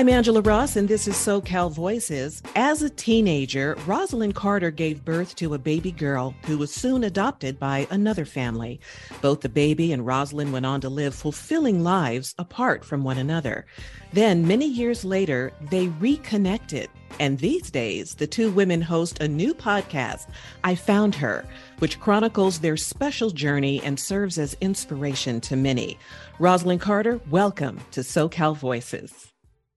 I'm Angela Ross, and this is SoCal Voices. As a teenager, Rosalyn Carter gave birth to a baby girl who was soon adopted by another family. Both the baby and Rosalyn went on to live fulfilling lives apart from one another. Then, many years later, they reconnected. And these days, the two women host a new podcast, I Found Her, which chronicles their special journey and serves as inspiration to many. Rosalyn Carter, welcome to SoCal Voices.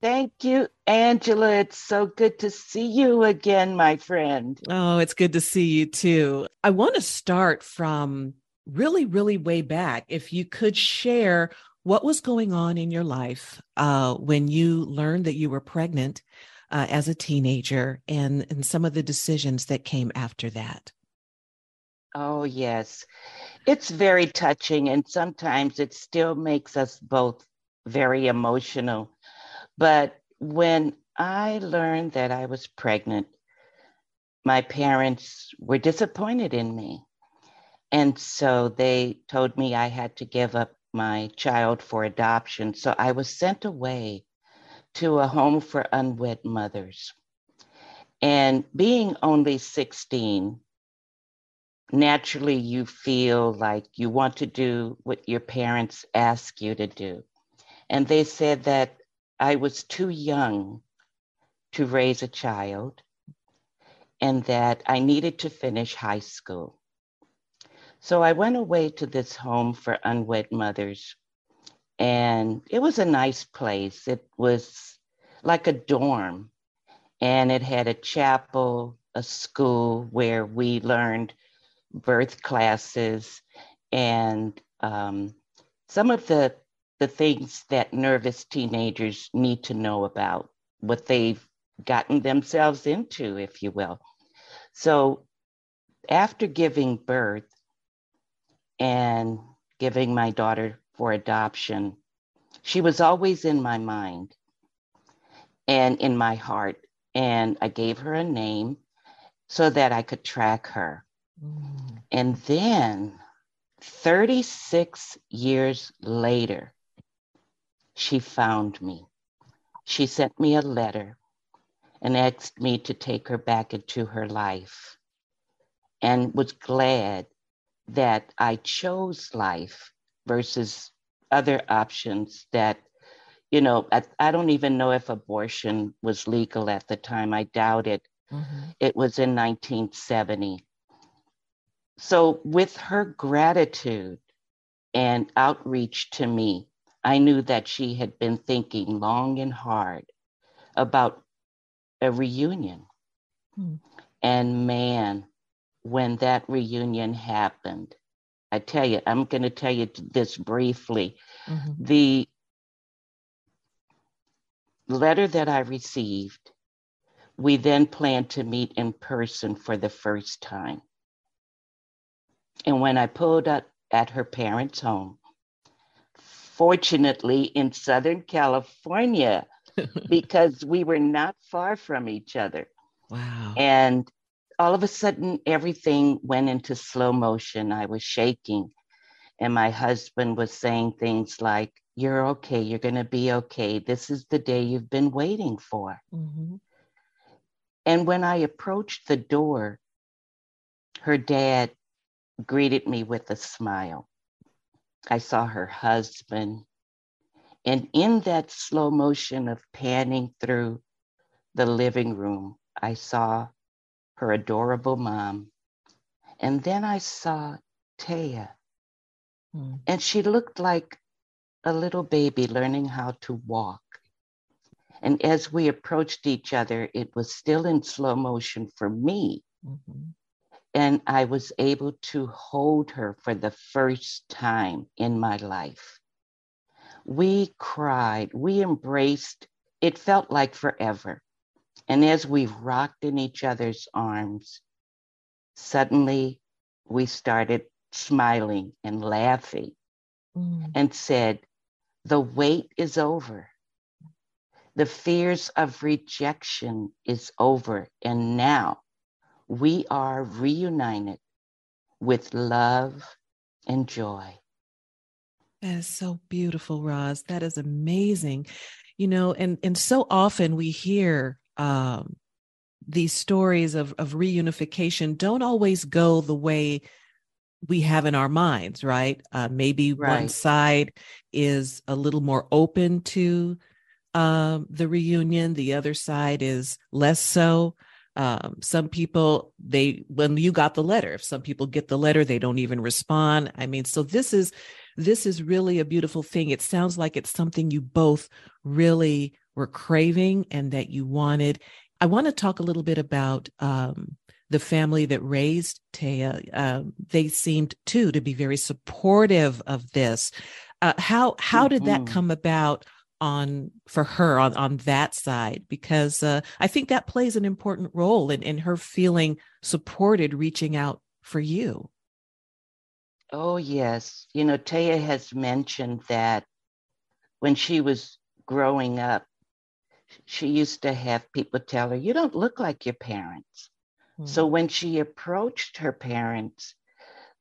Thank you, Angela. It's so good to see you again, my friend. Oh, it's good to see you too. I want to start from really, really way back. If you could share what was going on in your life uh, when you learned that you were pregnant uh, as a teenager and, and some of the decisions that came after that? Oh, yes. It's very touching, and sometimes it still makes us both very emotional. But when I learned that I was pregnant, my parents were disappointed in me. And so they told me I had to give up my child for adoption. So I was sent away to a home for unwed mothers. And being only 16, naturally you feel like you want to do what your parents ask you to do. And they said that I was too young to raise a child and that I needed to finish high school. So I went away to this home for unwed mothers, and it was a nice place. It was like a dorm, and it had a chapel, a school where we learned birth classes and um, some of the the things that nervous teenagers need to know about what they've gotten themselves into, if you will. So after giving birth, and giving my daughter for adoption, she was always in my mind and in my heart. And I gave her a name so that I could track her. Mm. And then 36 years later, she found me. She sent me a letter and asked me to take her back into her life and was glad that I chose life versus other options that, you know, I, I don't even know if abortion was legal at the time. I doubt it. Mm-hmm. It was in 1970. So, with her gratitude and outreach to me, I knew that she had been thinking long and hard about a reunion. Mm. And man, when that reunion happened. I tell you, I'm going to tell you this briefly. Mm-hmm. The letter that I received, we then planned to meet in person for the first time. And when I pulled up at her parents' home, fortunately in Southern California, because we were not far from each other. Wow. And all of a sudden everything went into slow motion. I was shaking. And my husband was saying things like, You're okay. You're going to be okay. This is the day you've been waiting for. Mm-hmm. And when I approached the door, her dad greeted me with a smile. I saw her husband. And in that slow motion of panning through the living room, I saw her adorable mom. And then I saw Taya, mm. and she looked like a little baby learning how to walk. And as we approached each other, it was still in slow motion for me. Mm-hmm. And I was able to hold her for the first time in my life. We cried, we embraced, it felt like forever. And as we rocked in each other's arms, suddenly we started smiling and laughing mm. and said, The wait is over. The fears of rejection is over. And now we are reunited with love and joy. That is so beautiful, Roz. That is amazing. you know, and and so often we hear um, these stories of of reunification don't always go the way we have in our minds, right? Uh, maybe right. one side is a little more open to um, the reunion, the other side is less so. Um, some people, they when you got the letter, if some people get the letter, they don't even respond. I mean, so this is this is really a beautiful thing. It sounds like it's something you both really were craving and that you wanted. I want to talk a little bit about um, the family that raised Taya, uh, they seemed too to be very supportive of this. Uh, how how did that mm-hmm. come about on for her on on that side? Because uh, I think that plays an important role in in her feeling supported, reaching out for you. Oh yes, you know Taya has mentioned that when she was growing up, she used to have people tell her, "You don't look like your parents." So hmm. when she approached her parents,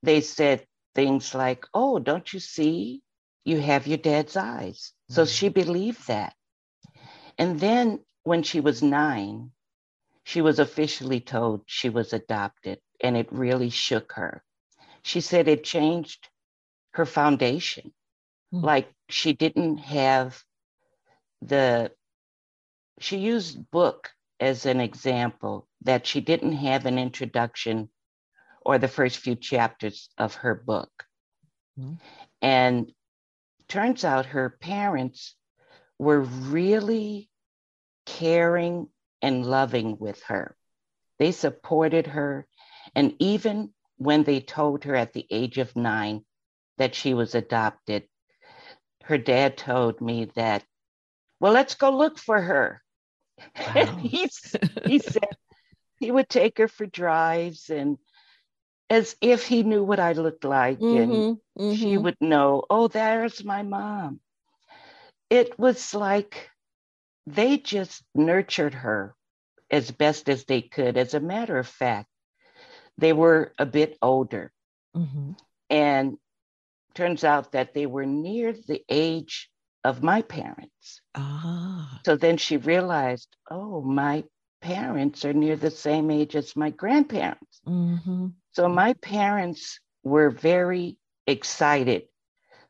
they said things like, Oh, don't you see? You have your dad's eyes. So hmm. she believed that. And then when she was nine, she was officially told she was adopted, and it really shook her. She said it changed her foundation. Mm-hmm. Like she didn't have the, she used book as an example that she didn't have an introduction or the first few chapters of her book. Mm-hmm. And turns out her parents were really caring and loving with her. They supported her. And even when they told her at the age of nine that she was adopted, her dad told me that, well, let's go look for her. Wow. And he, he said he would take her for drives and as if he knew what I looked like mm-hmm, and mm-hmm. she would know, oh, there's my mom. It was like they just nurtured her as best as they could. As a matter of fact, they were a bit older. Mm-hmm. And turns out that they were near the age of my parents. Ah. So then she realized, oh, my parents are near the same age as my grandparents. Mm-hmm. So my parents were very excited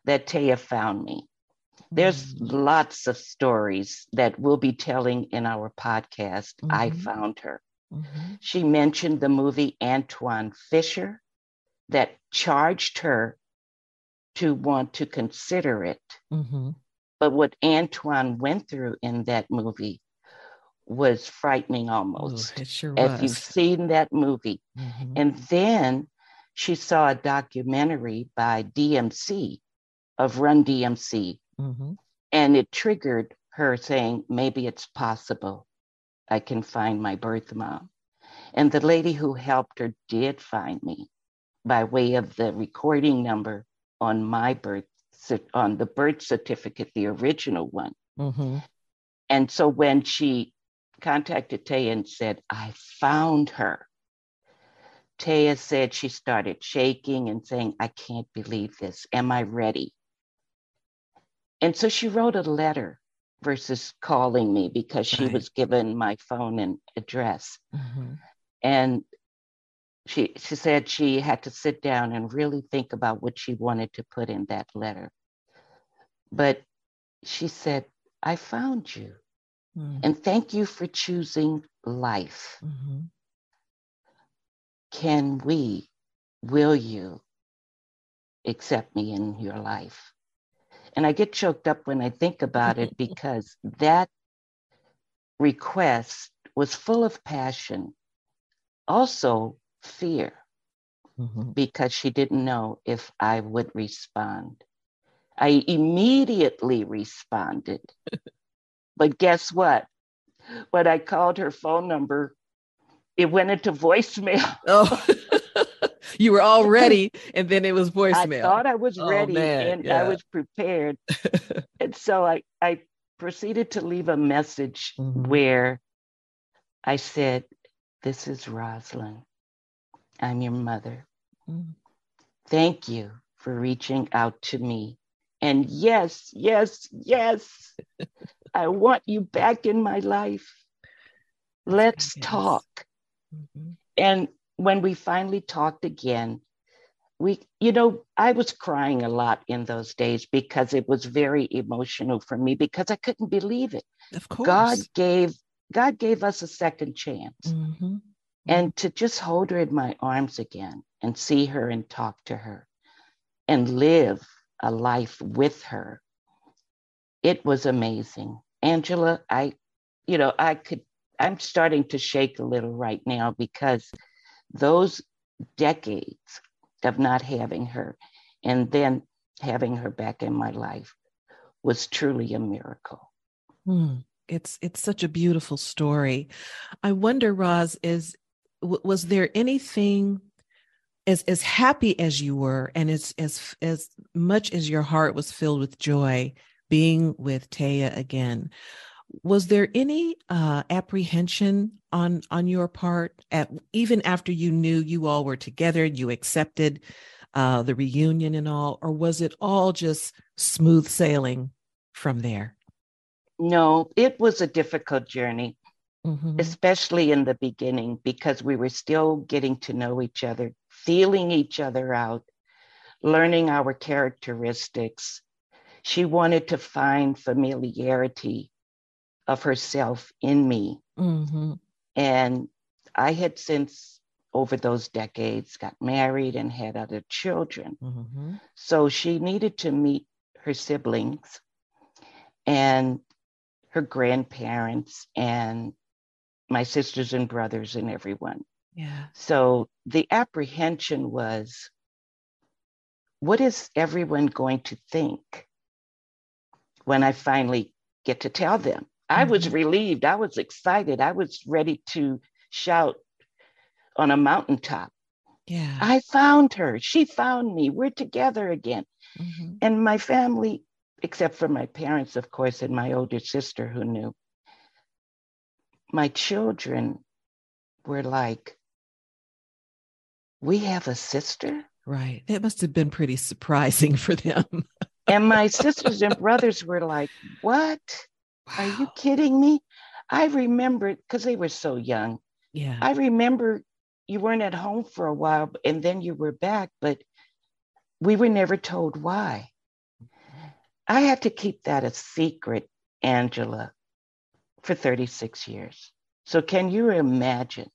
that Taya found me. There's mm-hmm. lots of stories that we'll be telling in our podcast. Mm-hmm. I found her. Mm-hmm. She mentioned the movie Antwone Fisher that charged her to want to consider it. Mm-hmm. But what Antwone went through in that movie was frightening almost. Ooh, it sure was. If you've seen that movie. Mm-hmm. And then she saw a documentary by DMC of Run DMC. Mm-hmm. And it triggered her saying, maybe it's possible I can find my birth mom. And the lady who helped her did find me by way of the recording number on my birth on the birth certificate, the original one. Mm-hmm. And so when she contacted Tay and said, I found her, Taya said she started shaking and saying, I can't believe this. Am I ready? And so she wrote a letter versus calling me because she right. was given my phone and address. Mm-hmm. And she she said she had to sit down and really think about what she wanted to put in that letter. But she said, I found you. Mm-hmm. And thank you for choosing life. Mm-hmm. Can we, will you accept me in your life? And I get choked up when I think about it because that request was full of passion, also fear, mm-hmm. because she didn't know if I would respond. I immediately responded. but guess what? When I called her phone number, it went into voicemail. Oh, you were all ready, and then it was voicemail. I thought I was oh, ready and yeah. I was prepared. and so I, I proceeded to leave a message mm-hmm. where I said, This is Rosalyn. I'm your mother. Mm-hmm. Thank you for reaching out to me. And yes, yes, yes, I want you back in my life. Let's talk. Mm-hmm. And when we finally talked again, we, you know, I was crying a lot in those days because it was very emotional for me because I couldn't believe it. Of course. God gave God gave us a second chance. Mm-hmm. And to just hold her in my arms again and see her and talk to her and live a life with her, it was amazing. Angela, I, you know, I could, I'm starting to shake a little right now because those decades of not having her and then having her back in my life was truly a miracle. Hmm. It's it's such a beautiful story. I wonder, Roz, is was there anything as as happy as you were, and as as as much as your heart was filled with joy being with Taya again? Was there any uh, apprehension on on your part at even after you knew you all were together, you accepted uh, the reunion and all, or was it all just smooth sailing from there? No, it was a difficult journey, mm-hmm. especially in the beginning, because we were still getting to know each other, feeling each other out, learning our characteristics. She wanted to find familiarity of herself in me. Mm-hmm. And I had since, over those decades, got married and had other children. Mm-hmm. So she needed to meet her siblings. And her grandparents and my sisters and brothers and everyone. Yeah. So the apprehension was what is everyone going to think when I finally get to tell them? I was mm-hmm. relieved. I was excited. I was ready to shout on a mountaintop. Yeah. I found her. She found me. We're together again. Mm-hmm. And my family except for my parents, of course, and my older sister who knew. My children were like, We have a sister? Right. That must have been pretty surprising for them. and my sisters and brothers were like, What? Wow. Are you kidding me? I remember because they were so young. Yeah. I remember you weren't at home for a while and then you were back, but we were never told why. I had to keep that a secret, Angela, for 36 years. So, can you imagine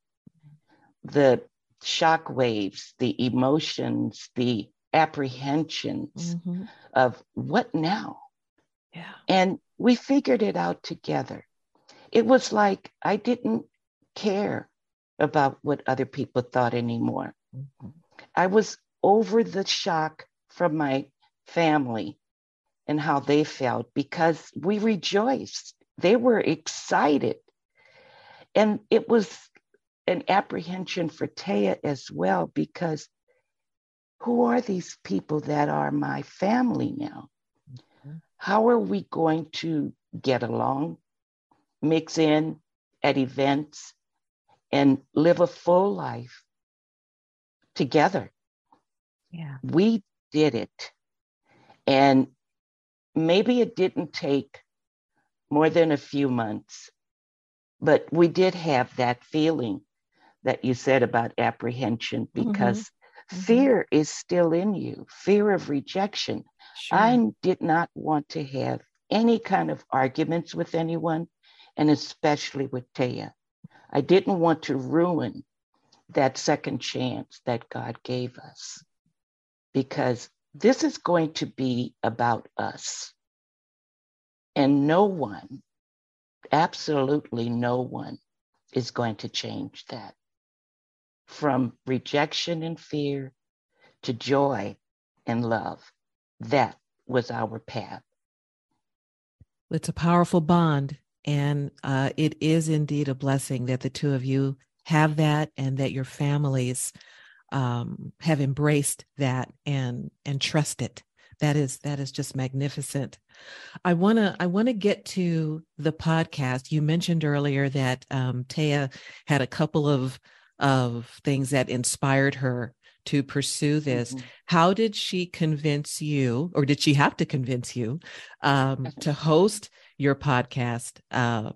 the shock waves, the emotions, the apprehensions mm-hmm. of what now? Yeah. And we figured it out together. It was like I didn't care about what other people thought anymore. Mm-hmm. I was over the shock from my family and how they felt because we rejoiced. They were excited. And it was an apprehension for Taya as well because who are these people that are my family now? How are we going to get along, mix in at events, and live a full life together? Yeah. We did it. And maybe it didn't take more than a few months, but we did have that feeling that you said about apprehension mm-hmm. because mm-hmm. fear is still in you fear of rejection. Sure. I did not want to have any kind of arguments with anyone, and especially with Taya. I didn't want to ruin that second chance that God gave us because this is going to be about us. And no one, absolutely no one, is going to change that. From rejection and fear to joy and love. That was our path. It's a powerful bond. And uh, it is indeed a blessing that the two of you have that and that your families um, have embraced that and and trust it. That is that is just magnificent. I want to I want to get to the podcast. You mentioned earlier that um, Taya had a couple of of things that inspired her to pursue this. Mm-hmm. How did she convince you, or did she have to convince you, um, to host your podcast uh,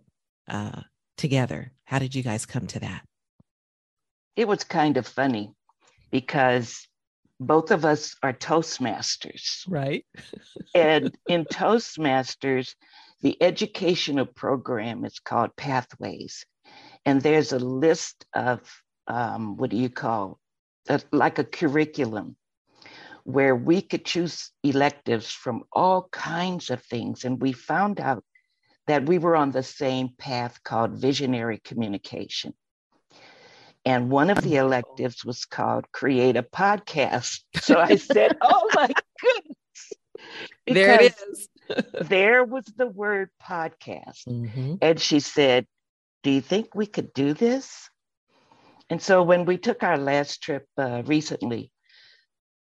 uh, together? How did you guys come to that? It was kind of funny because both of us are Toastmasters. Right. and in Toastmasters, the educational program is called Pathways. And there's a list of, um, what do you call, uh, like a curriculum where we could choose electives from all kinds of things. And we found out that we were on the same path called visionary communication. And one of the electives was called Create a Podcast. So I said, Oh my goodness. there it is. there was the word podcast. Mm-hmm. And she said, Do you think we could do this? And so when we took our last trip uh, recently,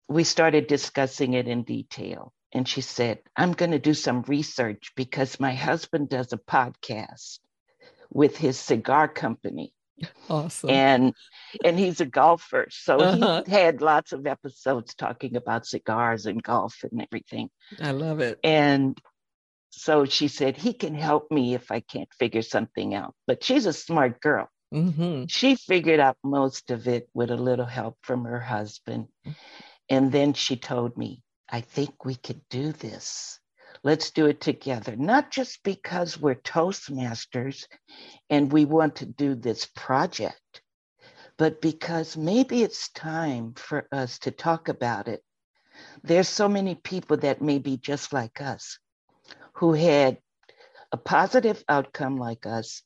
we started discussing it in detail. And she said, I'm going to do some research because my husband does a podcast with his cigar company. Awesome. And and he's a golfer. So uh-huh. he had lots of episodes talking about cigars and golf and everything. I love it. And so she said, he can help me if I can't figure something out. But she's a smart girl. Mm-hmm. She figured out most of it with a little help from her husband. And then she told me, I think we could do this. Let's do it together, not just because we're Toastmasters and we want to do this project, but because maybe it's time for us to talk about it. There's so many people that may be just like us who had a positive outcome like us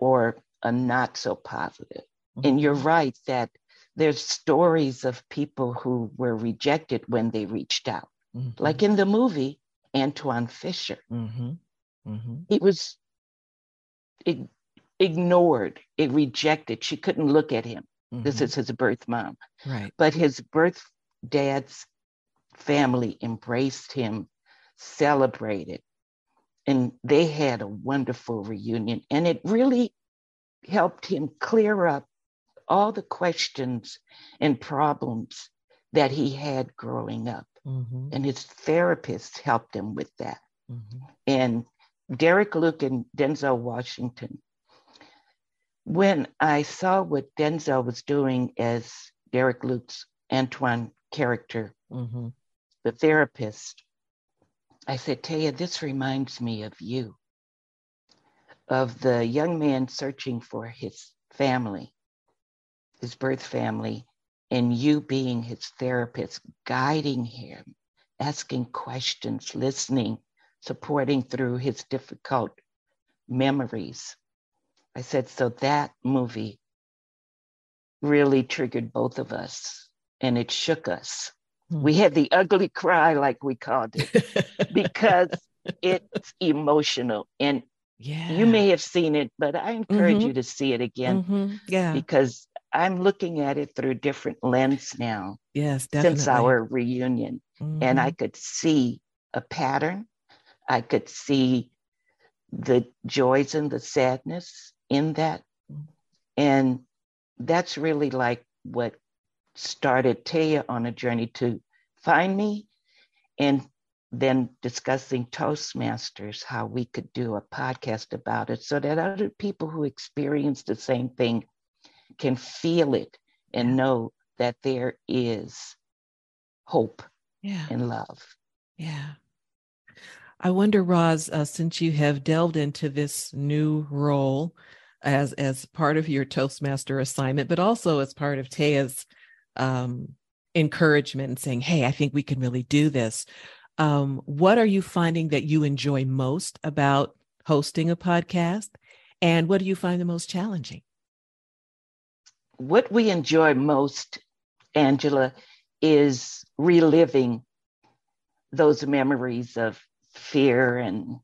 or a not so positive. Mm-hmm. And you're right that there's stories of people who were rejected when they reached out. Mm-hmm. Like in the movie, Antwone Fisher. Mm-hmm. Mm-hmm. He was ig- ignored, it rejected. She couldn't look at him. This mm-hmm. is his birth mom. Right. But his birth dad's family embraced him, celebrated, and they had a wonderful reunion. And it really helped him clear up all the questions and problems that he had growing up. Mm-hmm. And his therapist helped him with that. Mm-hmm. And Derek Luke and Denzel Washington, when I saw what Denzel was doing as Derek Luke's Antwone character, mm-hmm. the therapist, I said, Taya, this reminds me of you, of the young man searching for his family, his birth family, and you being his therapist, guiding him, asking questions, listening, supporting through his difficult memories. I said, so that movie really triggered both of us and it shook us. Hmm. We had the ugly cry, like we called it, because it's emotional. And yeah. you may have seen it, but I encourage mm-hmm. you to see it again. Mm-hmm. Yeah. Because I'm looking at it through a different lens now. Yes, definitely. Since our reunion. Mm-hmm. And I could see a pattern. I could see the joys and the sadness in that. And that's really like what started Taya on a journey to find me and then discussing Toastmasters, how we could do a podcast about it so that other people who experience the same thing can feel it and know that there is hope yeah. and love. Yeah. I wonder, Roz, uh, since you have delved into this new role as as part of your Toastmaster assignment, but also as part of Taya's um, encouragement and saying, "Hey, I think we can really do this." Um, what are you finding that you enjoy most about hosting a podcast, and what do you find the most challenging? what we enjoy most, Angela, is reliving those memories of fear and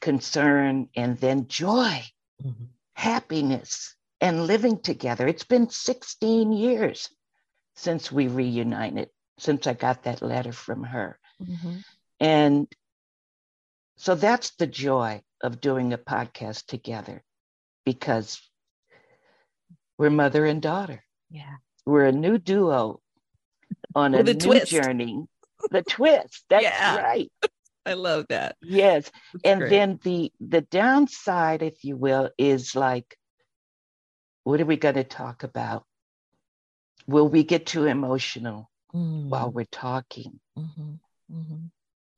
concern and then joy, mm-hmm. happiness, and living together. It's been 16 years since we reunited, since I got that letter from her. Mm-hmm. And so that's the joy of doing a podcast together because we're mother and daughter. Yeah. We're a new duo on a new twist. journey. The twist. That's yeah. right. I love that. Yes. That's and great. then the the downside, if you will, is like, what are we going to talk about? Will we get too emotional mm. while we're talking? Mm-hmm. Mm-hmm.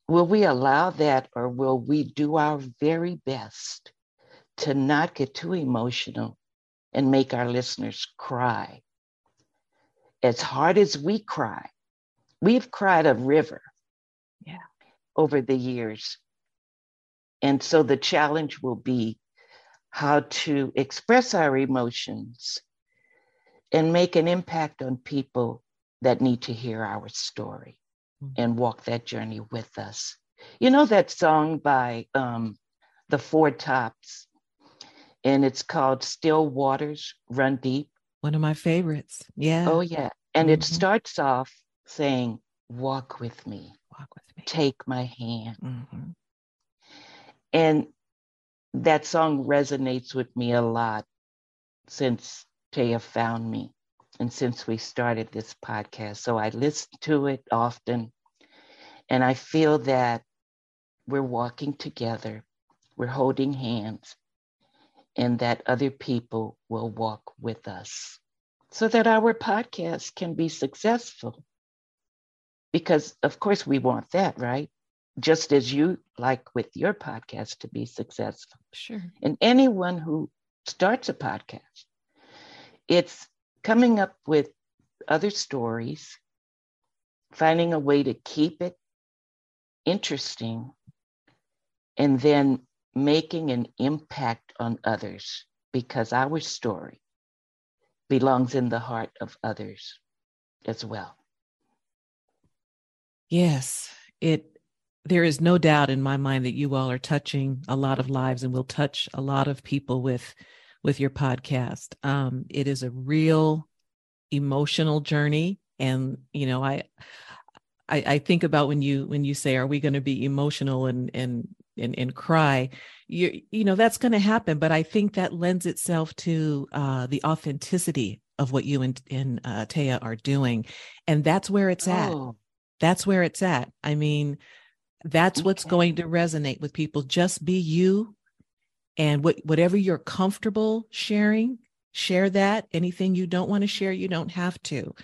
Will we allow that, or will we do our very best to not get too emotional and make our listeners cry? As hard as we cry, we've cried a river yeah. over the years. And so the challenge will be how to express our emotions and make an impact on people that need to hear our story mm-hmm. and walk that journey with us. You know that song by um, the Four Tops, and it's called Still Waters Run Deep. One of my favorites. Yeah. Oh, yeah. And mm-hmm. it starts off saying, Walk with me. Walk with me. Take my hand. Mm-hmm. And that song resonates with me a lot since Taya found me and since we started this podcast. So I listen to it often and I feel that we're walking together, we're holding hands, and that other people will walk with us so that our podcast can be successful. Because, of course, we want that, right? Just as you like with your podcast to be successful. Sure. And anyone who starts a podcast, it's coming up with other stories, finding a way to keep it interesting, and then making an impact on others because our story belongs in the heart of others as well. Yes, it there is no doubt in my mind that you all are touching a lot of lives and will touch a lot of people with with your podcast. Um, it is a real emotional journey, and you know, I, I, I think about when you when you say, "Are we going to be emotional and and and, and cry?" You you know that's going to happen, but I think that lends itself to uh, the authenticity of what you and, and uh, Taya are doing, and that's where it's at. Oh. That's where it's at. I mean, that's okay. what's going to resonate with people. Just be you and what whatever you're comfortable sharing share that anything you don't want to share you don't have to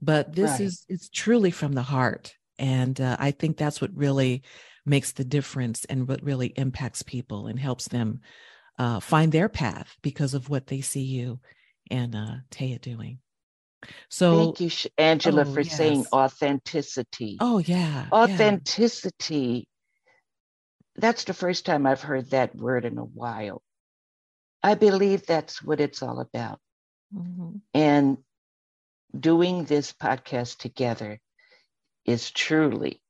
but this right. is it's truly from the heart and uh, i think that's what really makes the difference and what really impacts people and helps them uh, find their path because of what they see you and uh, Taya doing. So thank you, Angela, oh, for yes. saying authenticity. Oh yeah, authenticity that's the first time I've heard that word in a while. I believe that's what it's all about. Mm-hmm. And doing this podcast together is truly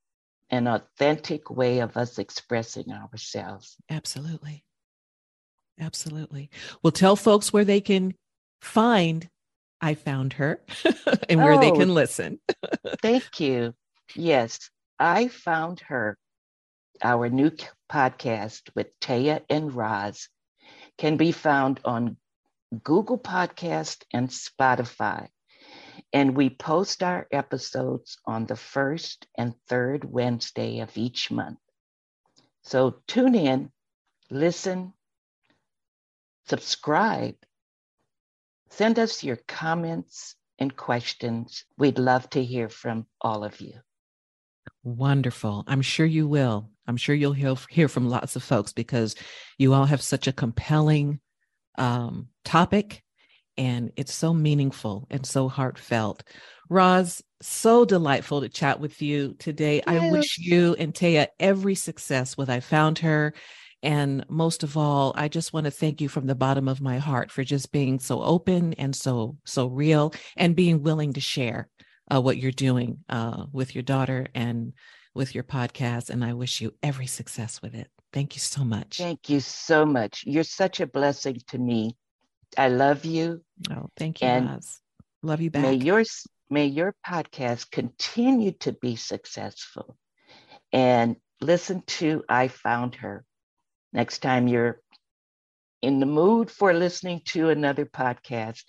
an authentic way of us expressing ourselves. Absolutely. Absolutely. Well, tell folks where they can find I Found Her and where oh, they can listen. thank you. Yes, I Found Her our new podcast with Taya and Roz can be found on Google Podcast and Spotify. And we post our episodes on the first and third Wednesday of each month. So tune in, listen, subscribe, send us your comments and questions. We'd love to hear from all of you. Wonderful. I'm sure you will. I'm sure you'll hear, hear from lots of folks because you all have such a compelling um, topic and it's so meaningful and so heartfelt. Roz, so delightful to chat with you today. Yes. I wish you and Taya every success with I Found Her. And most of all, I just want to thank you from the bottom of my heart for just being so open and so so real and being willing to share uh, what you're doing uh, with your daughter and with your podcast. And I wish you every success with it. Thank you so much. Thank you so much. You're such a blessing to me. I love you. Oh, thank you, and Love you back. May your, may your podcast continue to be successful. And listen to I Found Her next time you're in the mood for listening to another podcast.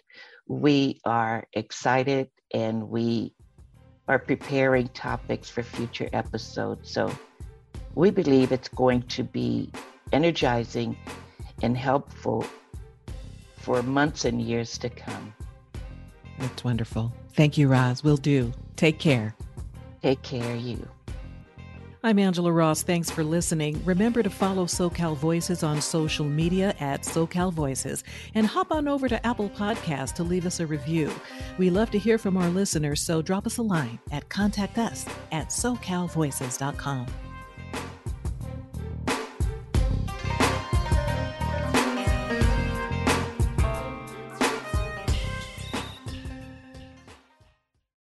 We are excited and we are preparing topics for future episodes. So we believe it's going to be energizing and helpful for months and years to come. That's wonderful. Thank you, Roz. We'll do. Take care. Take care, you. I'm Angela Ross. Thanks for listening. Remember to follow SoCal Voices on social media at SoCal Voices and hop on over to Apple Podcasts to leave us a review. We love to hear from our listeners, so drop us a line at contact us at socalvoices.com.